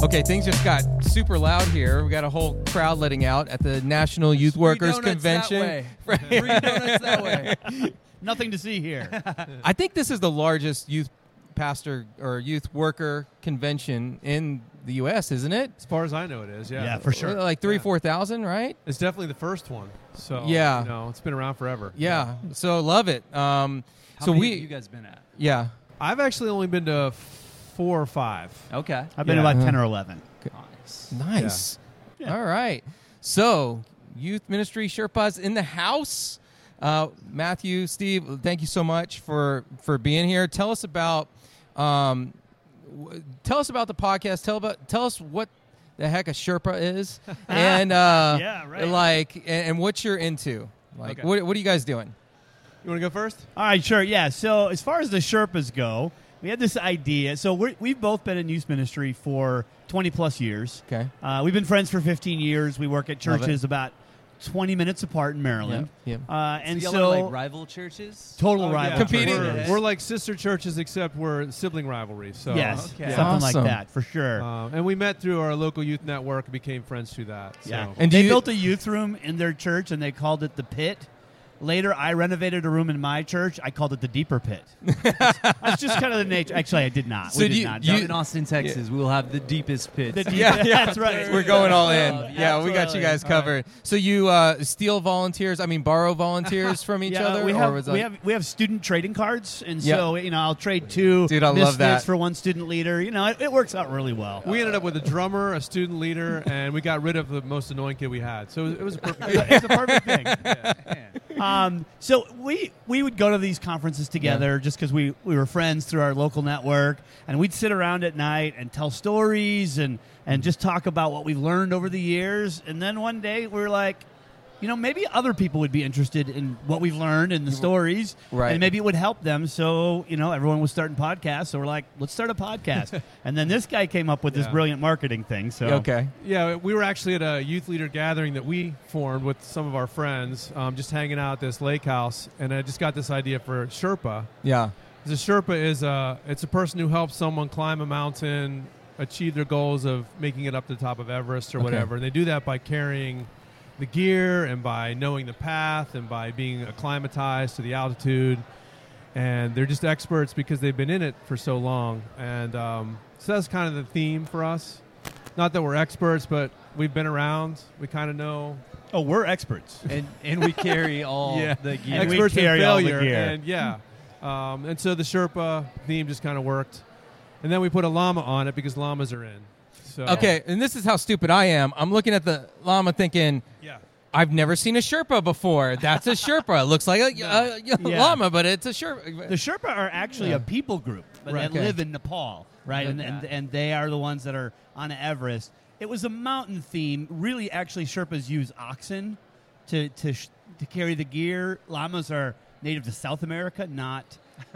Okay, things just got super loud here. We got a whole crowd letting out at the National Youth Workers Free donuts Convention. That way. Free donuts that way. Nothing to see here. I think this is the largest youth pastor or youth worker convention in the U.S., isn't it? As far as I know, it is. Yeah, Yeah, for sure. Like three, Yeah. four thousand, right? It's definitely the first one. So Yeah. you know, it's been around forever. Yeah. So love it. Um, How so many we, have you guys been at? yeah. I've actually only been to four or five. Okay. I've been Yeah. about 10 or 11. Nice. Nice. Yeah. All right. So, youth ministry Sherpas in the house. Uh, Matthew, Steve, thank you so much for for being here. Tell us about um, w- tell us about the podcast. Tell about tell us what the heck a Sherpa is, and uh, Yeah, right. like and, and what you're into. Like, Okay. what what are you guys doing? You want to go first? All right, sure. Yeah. So, as far as the Sherpas go, we had this idea. So, we're, we've both been in youth ministry for 20 plus years. Okay. Uh, we've been friends for 15 years. We work at churches about 20 minutes apart in Maryland. Yeah, Uh, and so, so, like rival churches. total Oh, rival. yeah. Competing? churches. We're, we're like sister churches, except we're sibling rivalries. So yes, Okay. something like that for sure. Um, and we met through our local youth network and became friends through that. So. yeah. And they you- built a youth room in their church and they called it the Pit. Later, I renovated a room in my church. I called it the Deeper Pit. That's just kind of the nature. Actually, I did not. So we did you- not. you- in Austin, Texas, we will have the deepest pit. The deep- Yeah, yeah. that's right. We're going all in. Uh, yeah, we got you absolutely. guys All right. covered. So you uh, steal volunteers? I mean, borrow volunteers from each yeah, other? We or have, was we it- have we have student trading cards, and Yeah. so you know I'll trade two Dude, I love misfits that. for one student leader. You know, it, it works out really well. We ended up with a drummer, a student leader, and we got rid of the most annoying kid we had. So it was, it was a perfect. it's a perfect thing. Um, so we we would go to these conferences together just because we, we were friends through our local network, and we'd sit around at night and tell stories and and just talk about what we've learned over the years. And then one day we were like, you know, maybe other people would be interested in what we've learned and the stories, Right. And maybe it would help them. So you know, everyone was starting podcasts, so we're like, let's start a podcast. and then this guy came up with this brilliant marketing thing. So Okay. Yeah, we were actually at a youth leader gathering that we formed with some of our friends, um, just hanging out at this lake house, and I just got this idea for Sherpa. Yeah. The Sherpa is a it's a person who helps someone climb a mountain, achieve their goals of making it up to the top of Everest or Okay. whatever. And they do that by carrying the gear and by knowing the path and by being acclimatized to the altitude. And they're just experts because they've been in it for so long. And um, so that's kind of the theme for us. Not that we're experts, but we've been around. We kind of know oh, we're experts. and and we carry all Yeah. the gear. And we experts in carry all the gear. And yeah, um, and so the Sherpa theme just kind of worked, and then we put a llama on it because llamas are in. So Okay, and this is how stupid I am. I'm looking at the llama thinking, yeah, I've never seen a Sherpa before. That's a Sherpa. It looks like a, a- a Yeah. llama, but it's a Sherpa. The Sherpa are actually Yeah. a people group Right. that Okay. live in Nepal, right? And, and and they are the ones that are on Everest. It was a mountain theme. Really, actually, Sherpas use oxen to to sh- to carry the gear. Llamas are native to South America, not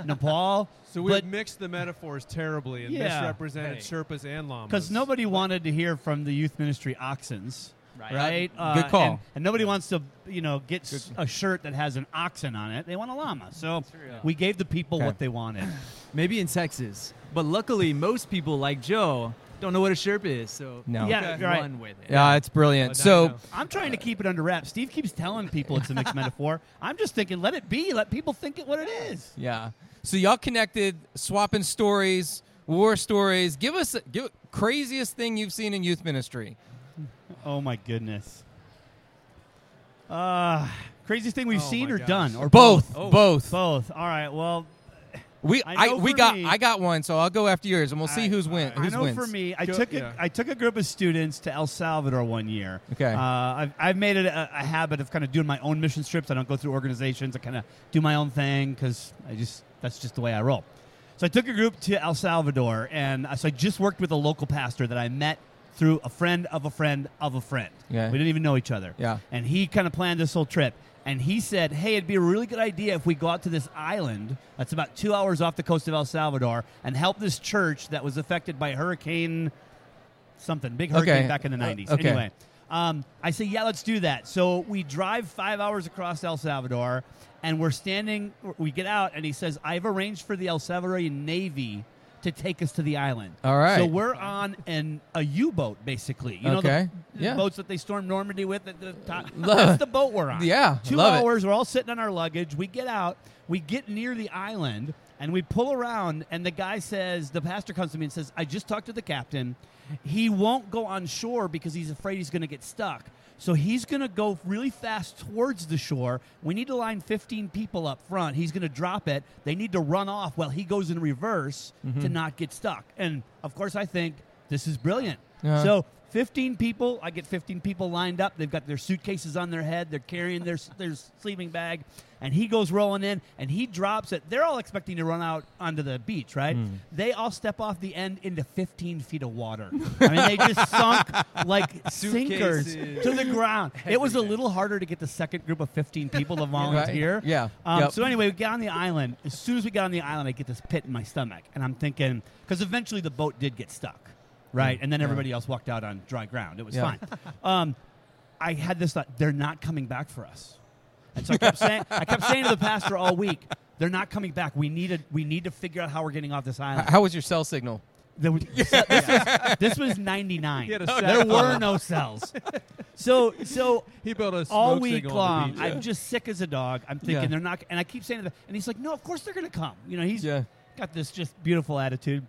Nepal. so we but mixed the metaphors terribly and Yeah. misrepresented Right. Sherpas and llamas because nobody wanted to hear from the youth ministry oxens. Right. Right, Good uh, call. And, and nobody wants to, you know, get a shirt that has an oxen on it. They want a llama. So we gave the people Okay. what they wanted. Maybe in Texas, but luckily most people like Joe don't know what a Sherpa is. So No. Yeah, okay. right. run with it. Yeah, it's brilliant. Well, now you So. I'm trying to keep it under wraps. Steve keeps telling people it's a mixed metaphor. I'm just thinking, let it be. Let people think it what it is. yeah, so y'all connected, swapping stories, war stories. Give us give craziest thing you've seen in youth ministry. Oh my goodness. Uh, craziest thing we've Oh seen or gosh. done or Both, Oh. both. Both. All right. Well, We I I, we got me- I got one, so I'll go after yours, and we'll see I- who's win. I Who's know wins. for me, I Go- took a, yeah. I took a group of students to El Salvador one year. Okay. Uh, I've, I've made it a, a habit of kind of doing my own mission trips. I don't go through organizations. I kind of do my own thing because I just that's just the way I roll. So I took a group to El Salvador, and uh, so I just worked with a local pastor that I met through a friend of a friend of a friend. Yeah. We didn't even know each other. Yeah. And he kind of planned this whole trip. And he said, hey, it'd be a really good idea if we go out to this island that's about two hours off the coast of El Salvador and help this church that was affected by Hurricane something, big hurricane Okay. back in the Uh, 90s. okay. Anyway, um, I say, yeah, let's do that. So we drive five hours across El Salvador, and we're standing. We get out, and he says, "I've arranged for the El Salvadorian Navy to take us to the island." All right. So we're on an a U-boat, basically. You know Okay. the, the Yeah. boats that they stormed Normandy with at the top. That's the boat we're on. Yeah, Two love it. hours. We're all sitting on our luggage. We get out. We get near the island, and we pull around. And the guy says, the pastor comes to me and says, "I just talked to the captain. He won't go on shore because he's afraid he's going to get stuck." So he's going to go really fast towards the shore. We need to line 15 people up front. He's going to drop it. They need to run off while he goes in reverse to mm-hmm. not get stuck. And of course, I think this is brilliant. Yeah. So 15 people, I get 15 people lined up. They've got their suitcases on their head. They're carrying their, their sleeping bag. And he goes rolling in and he drops it. They're all expecting to run out onto the beach, right? Hmm. They all step off the end into 15 feet of water. I mean, they just sunk like sinkers Suitcases. to the ground. It was a little harder to get the second group of 15 people to volunteer. Yeah. Um, Yep. So anyway, we get on the island. As soon as we got on the island, I get this pit in my stomach, and I'm thinking because eventually the boat did get stuck, right? And then everybody else walked out on dry ground. It was Yeah. fine. Um, I had this thought: they're not coming back for us, and so I kept saying, I kept saying to the pastor all week, they're not coming back. We need to, we need to figure out how we're getting off this island. How was your cell signal? There was, this, was, this was 99. He had a There sat were no cells. So, so He built a all smoke week signal on the long, beach. I'm just sick as a dog. I'm thinking Yeah. they're not, and I keep saying to them, and he's like, no, of course they're going to come. You know, he's Yeah. got this just beautiful attitude.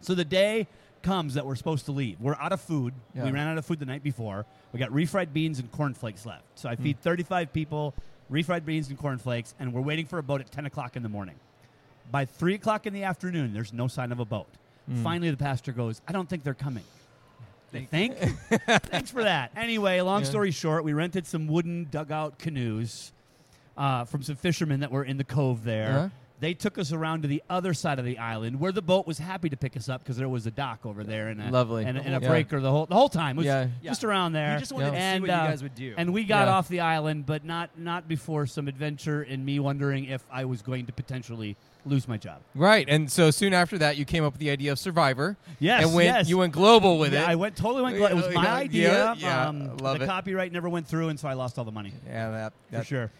So the day comes that we're supposed to leave. We're out of food. Yeah. We ran out of food the night before. We got refried beans and cornflakes left. So Hmm. I feed 35 people refried beans and cornflakes, and we're waiting for a boat at 10 o'clock in the morning. By 3 o'clock in the afternoon, there's no sign of a boat. Hmm. Finally, the pastor goes, I don't think they're coming. They think? Thanks for that. Anyway, long Yeah. story short, we rented some wooden dugout canoes uh, from some fishermen that were in the cove there. Uh-huh. They took us around to the other side of the island where the boat was happy to pick us up because there was a dock over there and a, Lovely. and, a- and a Yeah. breaker the whole the whole time. It was Yeah. just around there. We just wanted Yeah. to see and, what you uh, guys would do. And we got Yeah. off the island, but not not before some adventure and me wondering if I was going to potentially lose my job. Right. And so soon after that, you came up with the idea of Survivor. Yes, And went, yes. you went global with yeah, it. I went totally went. glo- It was my idea. yeah, um, love the it. copyright never went through, and so I lost all the money. yeah, that, For sure.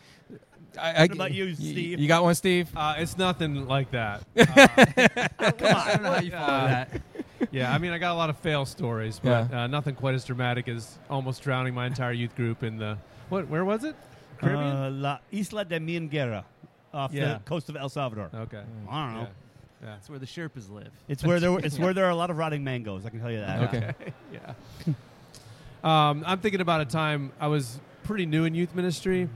I, I, What about you, y- Steve? You got one, Steve? Uh, it's nothing like that. Come on, I don't know how you follow Uh, that. yeah, I mean, I got a lot of fail stories, but uh, nothing quite as dramatic as almost drowning my entire youth group in the what? Where was it? Caribbean. Uh, La Isla de Meanguera, off Yeah. the coast of El Salvador. okay. I don't know. Yeah. Yeah. That's where the Sherpas live. It's where there it's where there are a lot of rotting mangoes. I can tell you that. Okay. yeah. um, I'm thinking about a time I was pretty new in youth ministry,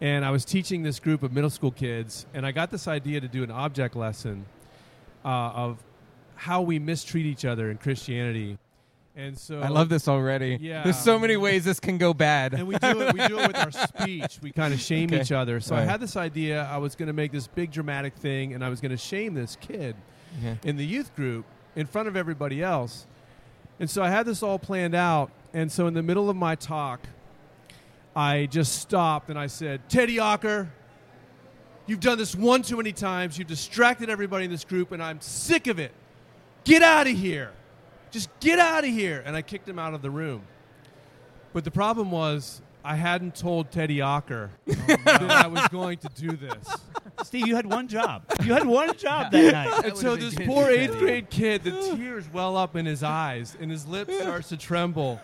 and I was teaching this group of middle school kids, and I got this idea to do an object lesson uh, of how we mistreat each other in Christianity. And so I love this already. Yeah. There's so many ways this can go bad. and we do it. We do it with our speech. We kind of shame Okay. each other. So I had this idea. I was going to make this big dramatic thing, and I was going to shame this kid Yeah. in the youth group in front of everybody else. And so I had this all planned out. And so in the middle of my talk, I just stopped and I said, Teddy Ocker, you've done this one too many times. You've distracted everybody in this group, and I'm sick of it. Get out of here. Just get out of here. And I kicked him out of the room. But the problem was, I hadn't told Teddy Ocker that I was going to do this. Steve, you had one job. You had one job that night. And so this poor eighth grade kid, the tears well up in his eyes, and his lips starts to tremble,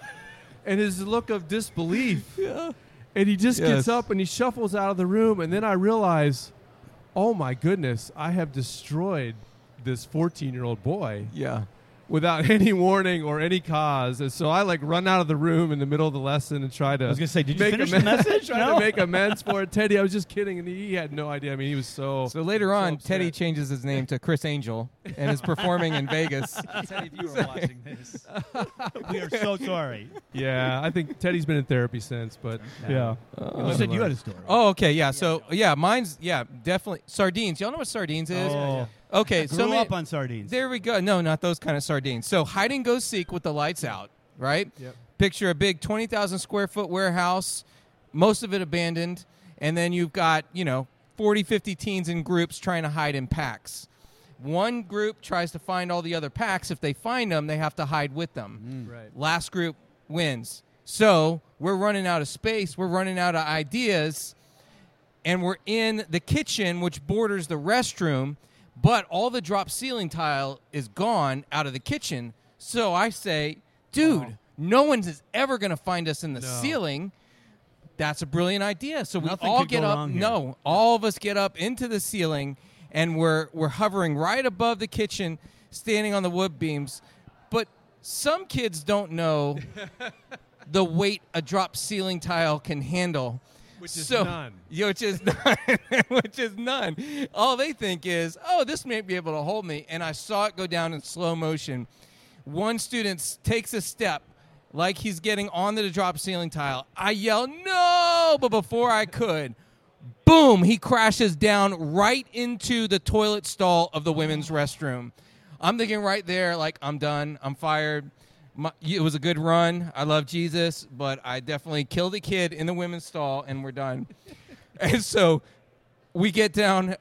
and his look of disbelief. And he just Yes. gets up and he shuffles out of the room, and then I realize, oh my goodness, I have destroyed this 14 year old boy yeah. without any warning or any cause. And so I like run out of the room in the middle of the lesson and try to. I was gonna say, did you make finish the amends- message? try No? to make amends for it. Teddy, I was just kidding, and he had no idea. I mean, he was so. So later so on, upset. Teddy changes his name to Criss Angel and is performing in Vegas. Teddy, if you were watching this, we are so sorry. Yeah, I think Teddy's been in therapy since, but yeah. You said you had a story. Oh, okay, yeah. So yeah, mine's yeah, definitely sardines. Y'all know what sardines is? Oh. Okay, Grew so ma- up on sardines. there we go. No, not those kind of sardines. So hide and go seek with the lights out. right? Yep. Picture a big 20,000 square foot warehouse, most of it abandoned, and then you've got, you know, 40, 50 teens in groups trying to hide in packs. One group tries to find all the other packs. If they find them, they have to hide with them. Right. Last group wins. So we're running out of space. We're running out of ideas. And we're in the kitchen, which borders the restroom, but all the drop ceiling tile is gone out of the kitchen. So I say, dude, no one's is ever going to find us in the No. ceiling. That's a brilliant idea. So we Nothing all get up. No, all of us get up into the ceiling, and we're we're hovering right above the kitchen, standing on the wood beams. But some kids don't know the weight a drop ceiling tile can handle. Which is so, none. Which is none. which is none. All they think is, oh, this may be able to hold me. And I saw it go down in slow motion. One student takes a step like he's getting onto the drop ceiling tile. I yell, no! But before I could, boom, he crashes down right into the toilet stall of the women's restroom. I'm thinking right there, like, I'm done. I'm fired. My, it was a good run. I love Jesus, but I definitely killed a kid in the women's stall, and we're done. and so we get down.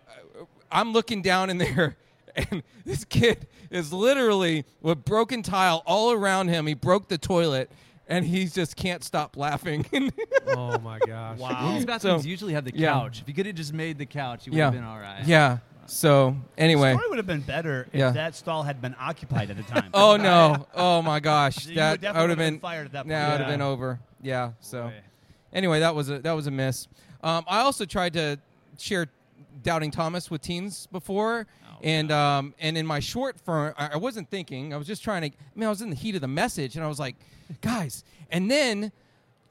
I'm looking down in there, and this kid is literally with broken tile all around him. He broke the toilet, and he just can't stop laughing. oh my gosh. Wow. Women's bathrooms So- usually have the yeah. couch. If you could have just made the couch, you would yeah, have been all right. yeah. So anyway, story would have been better if Yeah. that stall had been occupied at the time. oh no, oh my gosh, You that would definitely I would have would've been been fired at that point. Yeah, point. would have Yeah. been over. Yeah. So Boy. anyway, that was a that was a miss. Um, I also tried to share doubting Thomas with teens before, and um, and in my short form, I, wasn't thinking. I was just trying to. I mean, I was in the heat of the message, and I was like, guys. And then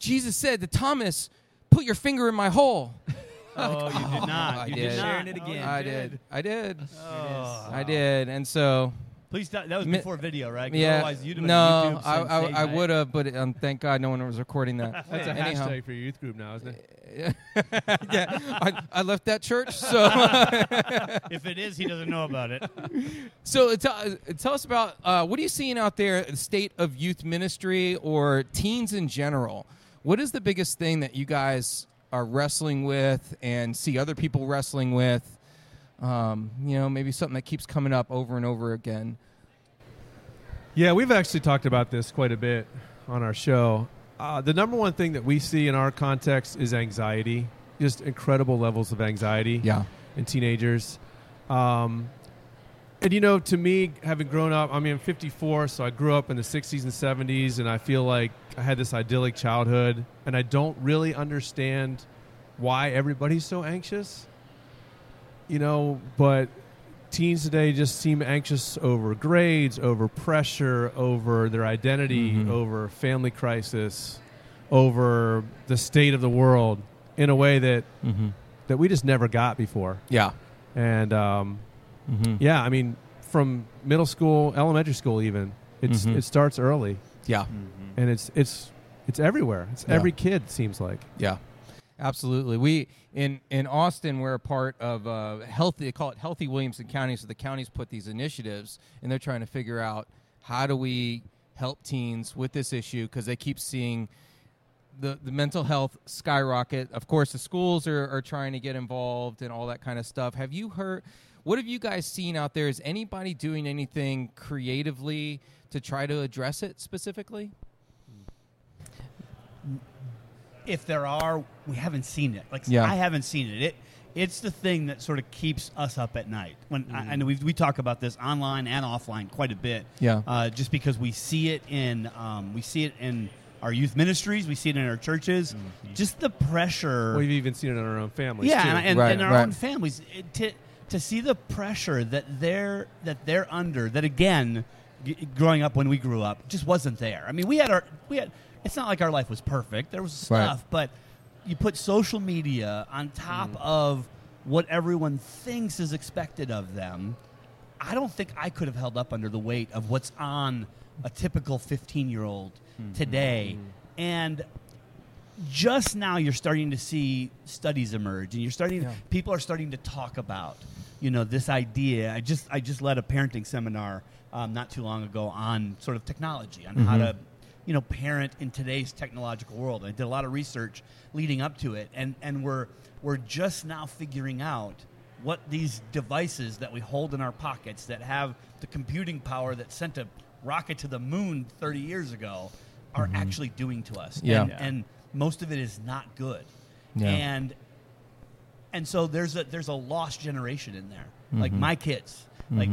Jesus said to Thomas, "Put your finger in my hole." Oh, you did not. I you did. did. Sharing it Oh, again. you I did. I did. Oh. I did. And so Please, that was before video, right? yeah, Otherwise, you'd have no, I, I, I would have, but um, thank God no one was recording that. That's a Anyhow. hashtag for your youth group now, isn't it? yeah, I, I left that church. So, If it is, he doesn't know about it. so tell, tell us about uh, what are you seeing out there, the state of youth ministry or teens in general? What is the biggest thing that you guys are wrestling with and see other people wrestling with? Um, you know, maybe something that keeps coming up over and over again. Yeah, we've actually talked about this quite a bit on our show. Uh, the number one thing that we see in our context is anxiety, just incredible levels of anxiety Yeah. in teenagers. Um, and you know, to me, having grown up, I mean, I'm 54, so I grew up in the 60s and 70s, and I feel like I had this idyllic childhood, and I don't really understand why everybody's so anxious. You know, but teens today just seem anxious over grades, over pressure, over their identity, Mhm. over family crisis, over the state of the world in a way that Mm-hmm. that we just never got before. Yeah. And um, Mm-hmm. yeah, I mean, from middle school, elementary school, even it's Mhm. it starts early, Yeah. and it's it's it's everywhere. It's Yeah. every kid seems like. Yeah, absolutely. We in in Austin, we're a part of uh, healthy. They call it Healthy Williamson County. So the counties put these initiatives, and they're trying to figure out how do we help teens with this issue because they keep seeing the the mental health skyrocket. Of course, the schools are are trying to get involved and all that kind of stuff. Have you heard? What have you guys seen out there? Is anybody doing anything creatively to try to address it specifically? If there are, we haven't seen it. Like Yeah. I haven't seen it. It it's the thing that sort of keeps us up at night. When I, I know we we talk about this online and offline quite a bit. Yeah. Uh, just because we see it in um, we see it in our youth ministries, we see it in our churches. Just the pressure. We've even seen it in our own families. yeah, too. and, and, Right, and our right. own families it, to to see the pressure that they're that they're under. That again, g- growing up when we grew up, just wasn't there. I mean, we had our we had. It's not like our life was perfect. There was Right. stuff, but you put social media on top Mm. of what everyone thinks is expected of them. I don't think I could have held up under the weight of what's on a typical 15 year old Mm-hmm. today. And just now you're starting to see studies emerge and you're starting Yeah. people are starting to talk about you know this idea i just i just led a parenting seminar um, not too long ago on sort of technology on how Mhm. to you know parent in today's technological world. I did a lot of research leading up to it, and and we're we're just now figuring out what these devices that we hold in our pockets that have the computing power that sent a rocket to the moon 30 years ago are actually doing to us. Yeah. And, and most of it is not good. Yeah. And and so there's a there's a lost generation in there. Like Mm-hmm. my kids, like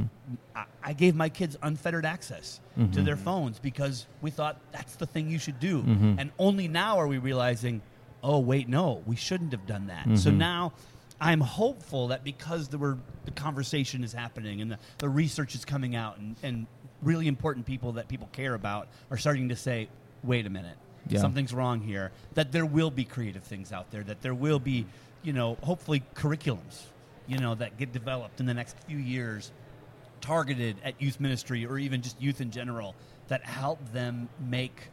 I, I gave my kids unfettered access Mm-hmm. to their phones because we thought that's the thing you should do. Mm-hmm. And only now are we realizing, oh wait, no, we shouldn't have done that. So Mm-hmm. now I'm hopeful that because were the conversation is happening and the, the research is coming out and, and really important people that people care about are starting to say, wait a minute, Yeah. something's wrong here. That there will be creative things out there. That there will be, you know, hopefully curriculums, you know, that get developed in the next few years, targeted at youth ministry or even just youth in general, that help them make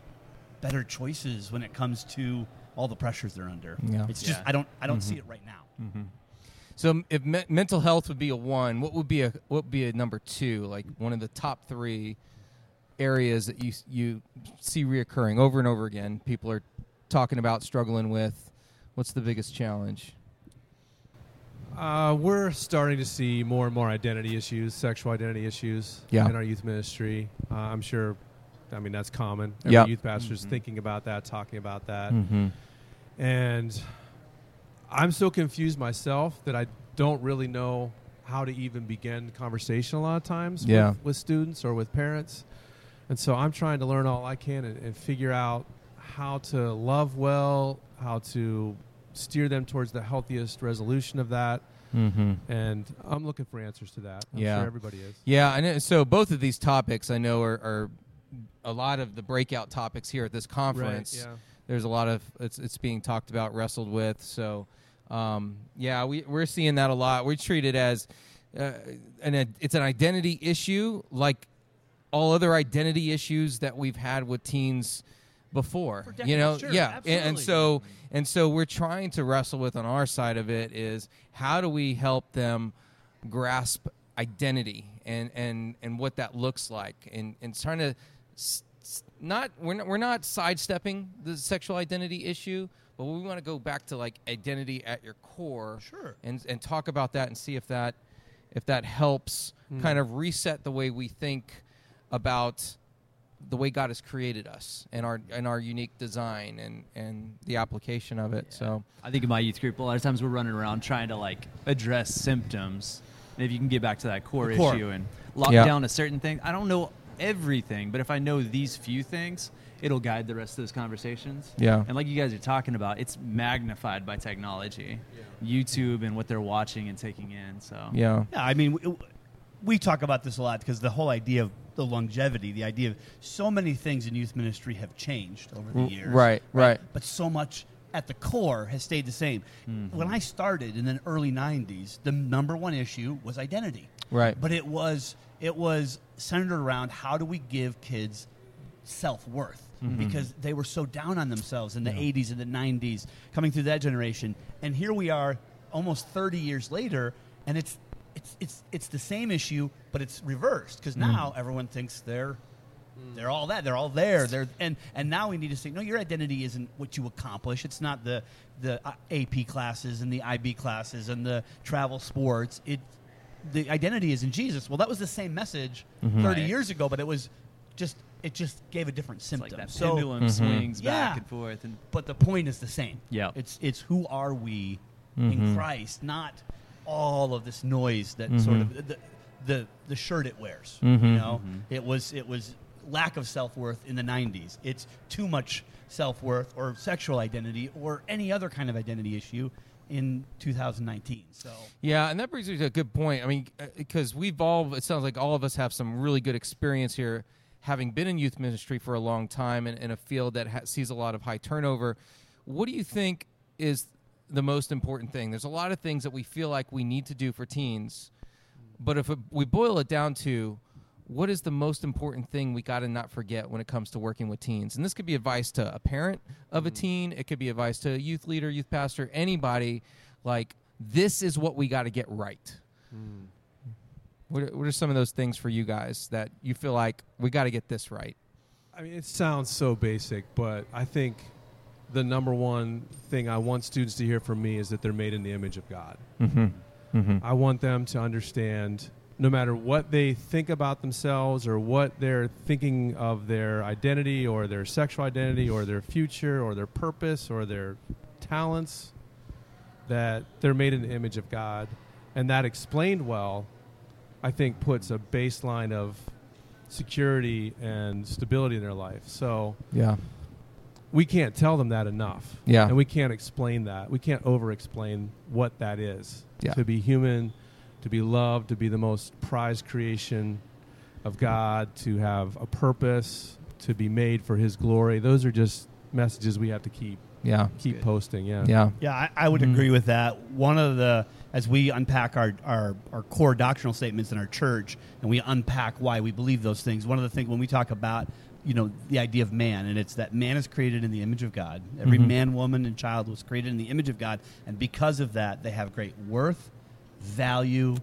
better choices when it comes to all the pressures they're under. Yeah. It's just Yeah. I don't I don't see mm-hmm. it right now. Mm-hmm. So if me- mental health would be a one, what would be a what would be a number two? Like one of the top three areas that you you see reoccurring over and over again. People are talking about struggling with. What's the biggest challenge? Uh, we're starting to see more and more identity issues, sexual identity issues Yeah. in our youth ministry. Uh, I'm sure, I mean, that's common. Every Yeah. youth pastor is thinking about that, talking about that. Mm-hmm. And I'm so confused myself that I don't really know how to even begin conversation a lot of times Yeah. with, with students or with parents. And so I'm trying to learn all I can and, and figure out how to love well, how to steer them towards the healthiest resolution of that. Mm-hmm. And I'm looking for answers to that. I'm Yeah. sure everybody is. Yeah, know. So both of these topics, I know, are, are a lot of the breakout topics here at this conference. Right, yeah. There's a lot of it's it's being talked about, wrestled with. So, um, yeah, we we're seeing that a lot. We treat it as uh, an it's an identity issue, like all other identity issues that we've had with teens before. For you know, sure, yeah, and, and so and so we're trying to wrestle with on our side of it is how do we help them grasp identity and and and what that looks like and and trying to s- s- not we're not, we're not sidestepping the sexual identity issue but we want to go back to like identity at your core Sure. and and talk about that and see if that if that helps hmm. kind of reset the way we think about the way God has created us and our and our unique design and and the application of it so I think in my youth group, a lot of times we're running around trying to like address symptoms. And if you can get back to that core, core. issue and lock Yeah. down a certain thing, I don't know everything, but if I know these few things, it'll guide the rest of those conversations. Yeah. And like you guys are talking about, it's magnified by technology, YouTube and what they're watching and taking in. So yeah Yeah, I mean, we, we talk about this a lot because the whole idea of the longevity, the idea of so many things in youth ministry have changed over the years. right, right. But so much at the core has stayed the same. Mm-hmm. When I started in the early '90s, the number one issue was identity. Right. But it was it was centered around how do we give kids self worth Mm-hmm. because they were so down on themselves in the 80s and the 90s, coming through that generation, and here we are, almost 30 years later, and it's it's it's it's the same issue, but it's reversed because Mm. now everyone thinks they're they're all that they're all there they're and and now we need to say no your identity isn't what you accomplish it's not the the uh, ap classes and the ib classes and the travel sports it the identity is in jesus well that was the same message 30 Right. years ago but it was just it just gave a different it's symptom like that so pendulum swings Yeah. back and forth. And but the point is the same Yeah. it's it's who are we Mm-hmm. in christ not all of this noise that mm-hmm. sort of the the, the shirt it wears Mm-hmm. you know mm-hmm. it was it was lack of self-worth in the 90s it's too much self-worth or sexual identity or any other kind of identity issue in 2019 so Yeah, and that brings me to a good point. I mean, uh, because we've all, it sounds like all of us have some really good experience here, having been in youth ministry for a long time and in a field that ha- sees a lot of high turnover. What do you think is the most important thing? There's a lot of things that we feel like we need to do for teens, but if it, we boil it down to what is the most important thing we got to not forget when it comes to working with teens? And this could be advice to a parent of a mm. teen, it could be advice to a youth leader, youth pastor, anybody. Like, this is what we got to get right. Mm. What, are, what are some of those things for you guys that you feel like we got to get this right? I mean, it sounds so basic, but I think the number one thing I want students to hear from me is that they're made in the image of God. Mm-hmm. Mm-hmm. I want them to understand no matter what they think about themselves or what they're thinking of their identity or their sexual identity or their future or their purpose or their talents, that they're made in the image of God. And that explained well, I think, puts a baseline of security and stability in their life. So Yeah. We can't tell them that enough. Yeah. And we can't explain that. We can't over explain what that is. Yeah. To be human, to be loved, to be the most prized creation of God, to have a purpose, to be made for his glory. Those are just messages we have to keep Yeah. keep posting. Yeah. Yeah. Yeah, I, I would Mhm. agree with that. One of the, as we unpack our, our, our core doctrinal statements in our church and we unpack why we believe those things, one of the things when we talk about, you know, the idea of man, and it's that man is created in the image of God. Every Mhm. man, woman, and child was created in the image of God. And because of that, they have great worth, value,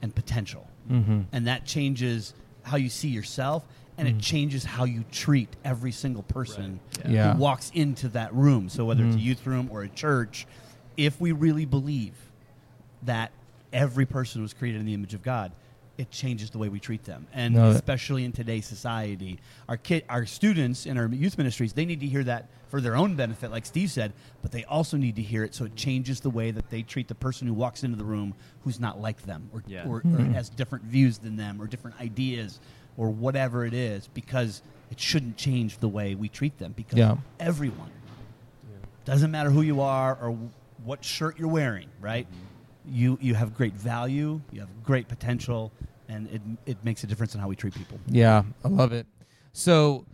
and potential. Mm-hmm. And that changes how you see yourself and it changes how you treat every single person Yeah. Yeah. who walks into that room. So whether it's a Mhm. youth room or a church, if we really believe that every person was created in the image of God, it changes the way we treat them. And No, especially in today's society, our kid, our students in our youth ministries, they need to hear that for their own benefit, like Steve said, but they also need to hear it so it changes the way that they treat the person who walks into the room who's not like them or, Yeah. or, or Mhm. has different views than them or different ideas or whatever it is because it shouldn't change the way we treat them because Yeah. everyone doesn't matter who you are or what shirt you're wearing right you you have great value you have great potential and it, it makes a difference in how we treat people Yeah, I love it. So,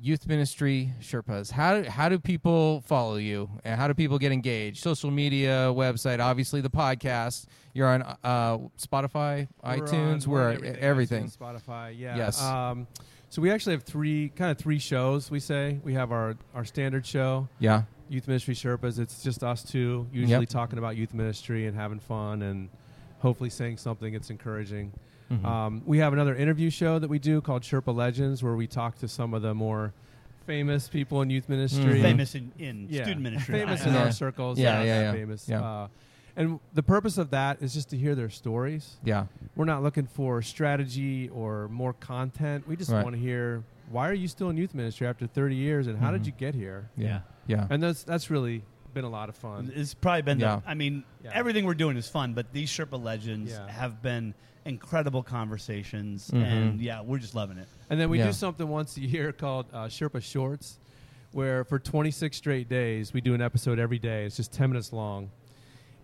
youth ministry Sherpas, how do, how do people follow you, and how do people get engaged? Social media, website, obviously the podcast. You're on uh, Spotify, We're iTunes, on- we're on everything. everything. iTunes, Spotify. Yeah. Yes. Um, so we actually have three kind of three shows. We say we have our our standard show, Yeah, Youth Ministry Sherpas. It's just us two, usually Yep. talking about youth ministry and having fun and hopefully saying something that's encouraging. Mhm. Um, we have another interview show that we do called Sherpa Legends, where we talk to some of the more famous people in youth ministry. Mhm. famous in, in Yeah. student ministry famous in Yeah. our circles. Yeah, not yeah, yeah. Famous. Yeah. Uh, and the purpose of that is just to hear their stories. yeah, We're not looking for strategy or more content. We just Right. want to hear why are you still in youth ministry after 30 years, and how Mhm. did you get here? yeah, yeah. And that's that's really been a lot of fun. it's probably been Yeah. the, i mean Yeah. everything we're doing is fun but these sherpa legends Yeah. have been incredible conversations Mhm. and yeah we're just loving it And then we Yeah. do something once a year called uh, Sherpa Shorts, where for 26 straight days we do an episode every day. It's just 10 minutes long,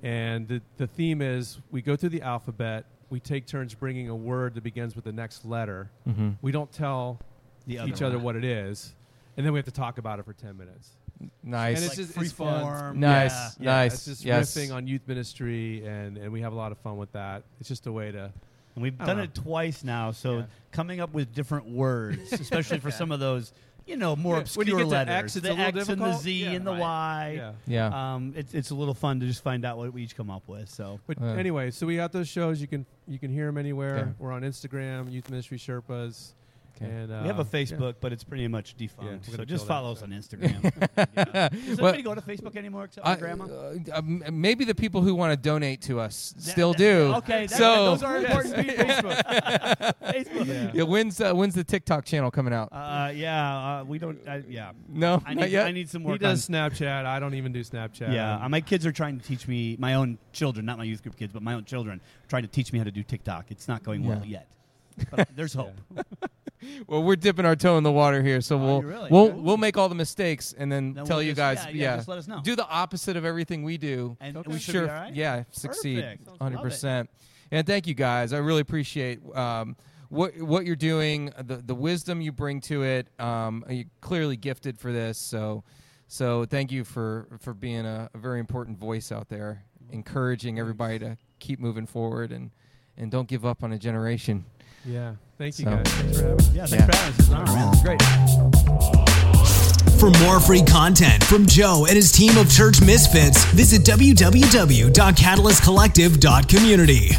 and the the theme is we go through the alphabet. We take turns bringing a word that begins with the next letter. Mm-hmm. We don't tell the each other what it is, and then we have to talk about it for 10 minutes. Nice. And it's just- it's fun. freeform, Nice. yeah. Yeah, Nice. It's just Yes. riffing on youth ministry, and, and we have a lot of fun with that. It's just a way to. And we've done don't it twice now, so Yeah. coming up with different words, especially for some of those, you know, more Yeah, obscure when you get to letters, X, it's the a little X and the. Z Yeah. and the Right. Y. Yeah. yeah. Um, it's it's a little fun to just find out what we each come up with. So But anyway, so we got those shows. You can you can hear them anywhere. Okay. We're on Instagram, Youth Ministry Sherpas, Okay. And uh, we have a yeah. Facebook, but it's pretty much defunct. we're so just kill that, follow us so. on Instagram. yeah. Does Well- anybody go to Facebook anymore except my I- grandma? uh, um, maybe the people who want to donate to us That- still that- do. Okay, that- so those are important people. Facebook. Facebook. Yeah. yeah, when's uh, when's the TikTok channel coming out? Uh, yeah, uh, we don't. I, yeah, no, I need yet. I need some He does Snapchat. I don't even do Snapchat. Yeah, uh, my kids are trying to teach me. My own children, not my youth group kids, but my own children, trying to teach me how to do TikTok. It's not going well yet, but there's hope. Well, we're dipping our toe in the water here, so Are we'll really? we'll Okay. we'll make all the mistakes and then, Then tell we'll you just- guys. yeah, yeah, just let us know. Do the opposite of everything we do. And we we sure, right? yeah, succeed, hundred percent. And thank you guys. I really appreciate um, what what you're doing, the the wisdom you bring to it. Um, you're clearly gifted for this, so so thank you for for being a, a very important voice out there, encouraging everybody to keep moving forward and and don't give up on a generation. Yeah. Thank you So- guys. Thanks for having me. Yeah, thanks Yeah. for having us. It's an honor, man. It's great. For more free content from Joe and his team of church misfits, visit www.catalystcollective.community.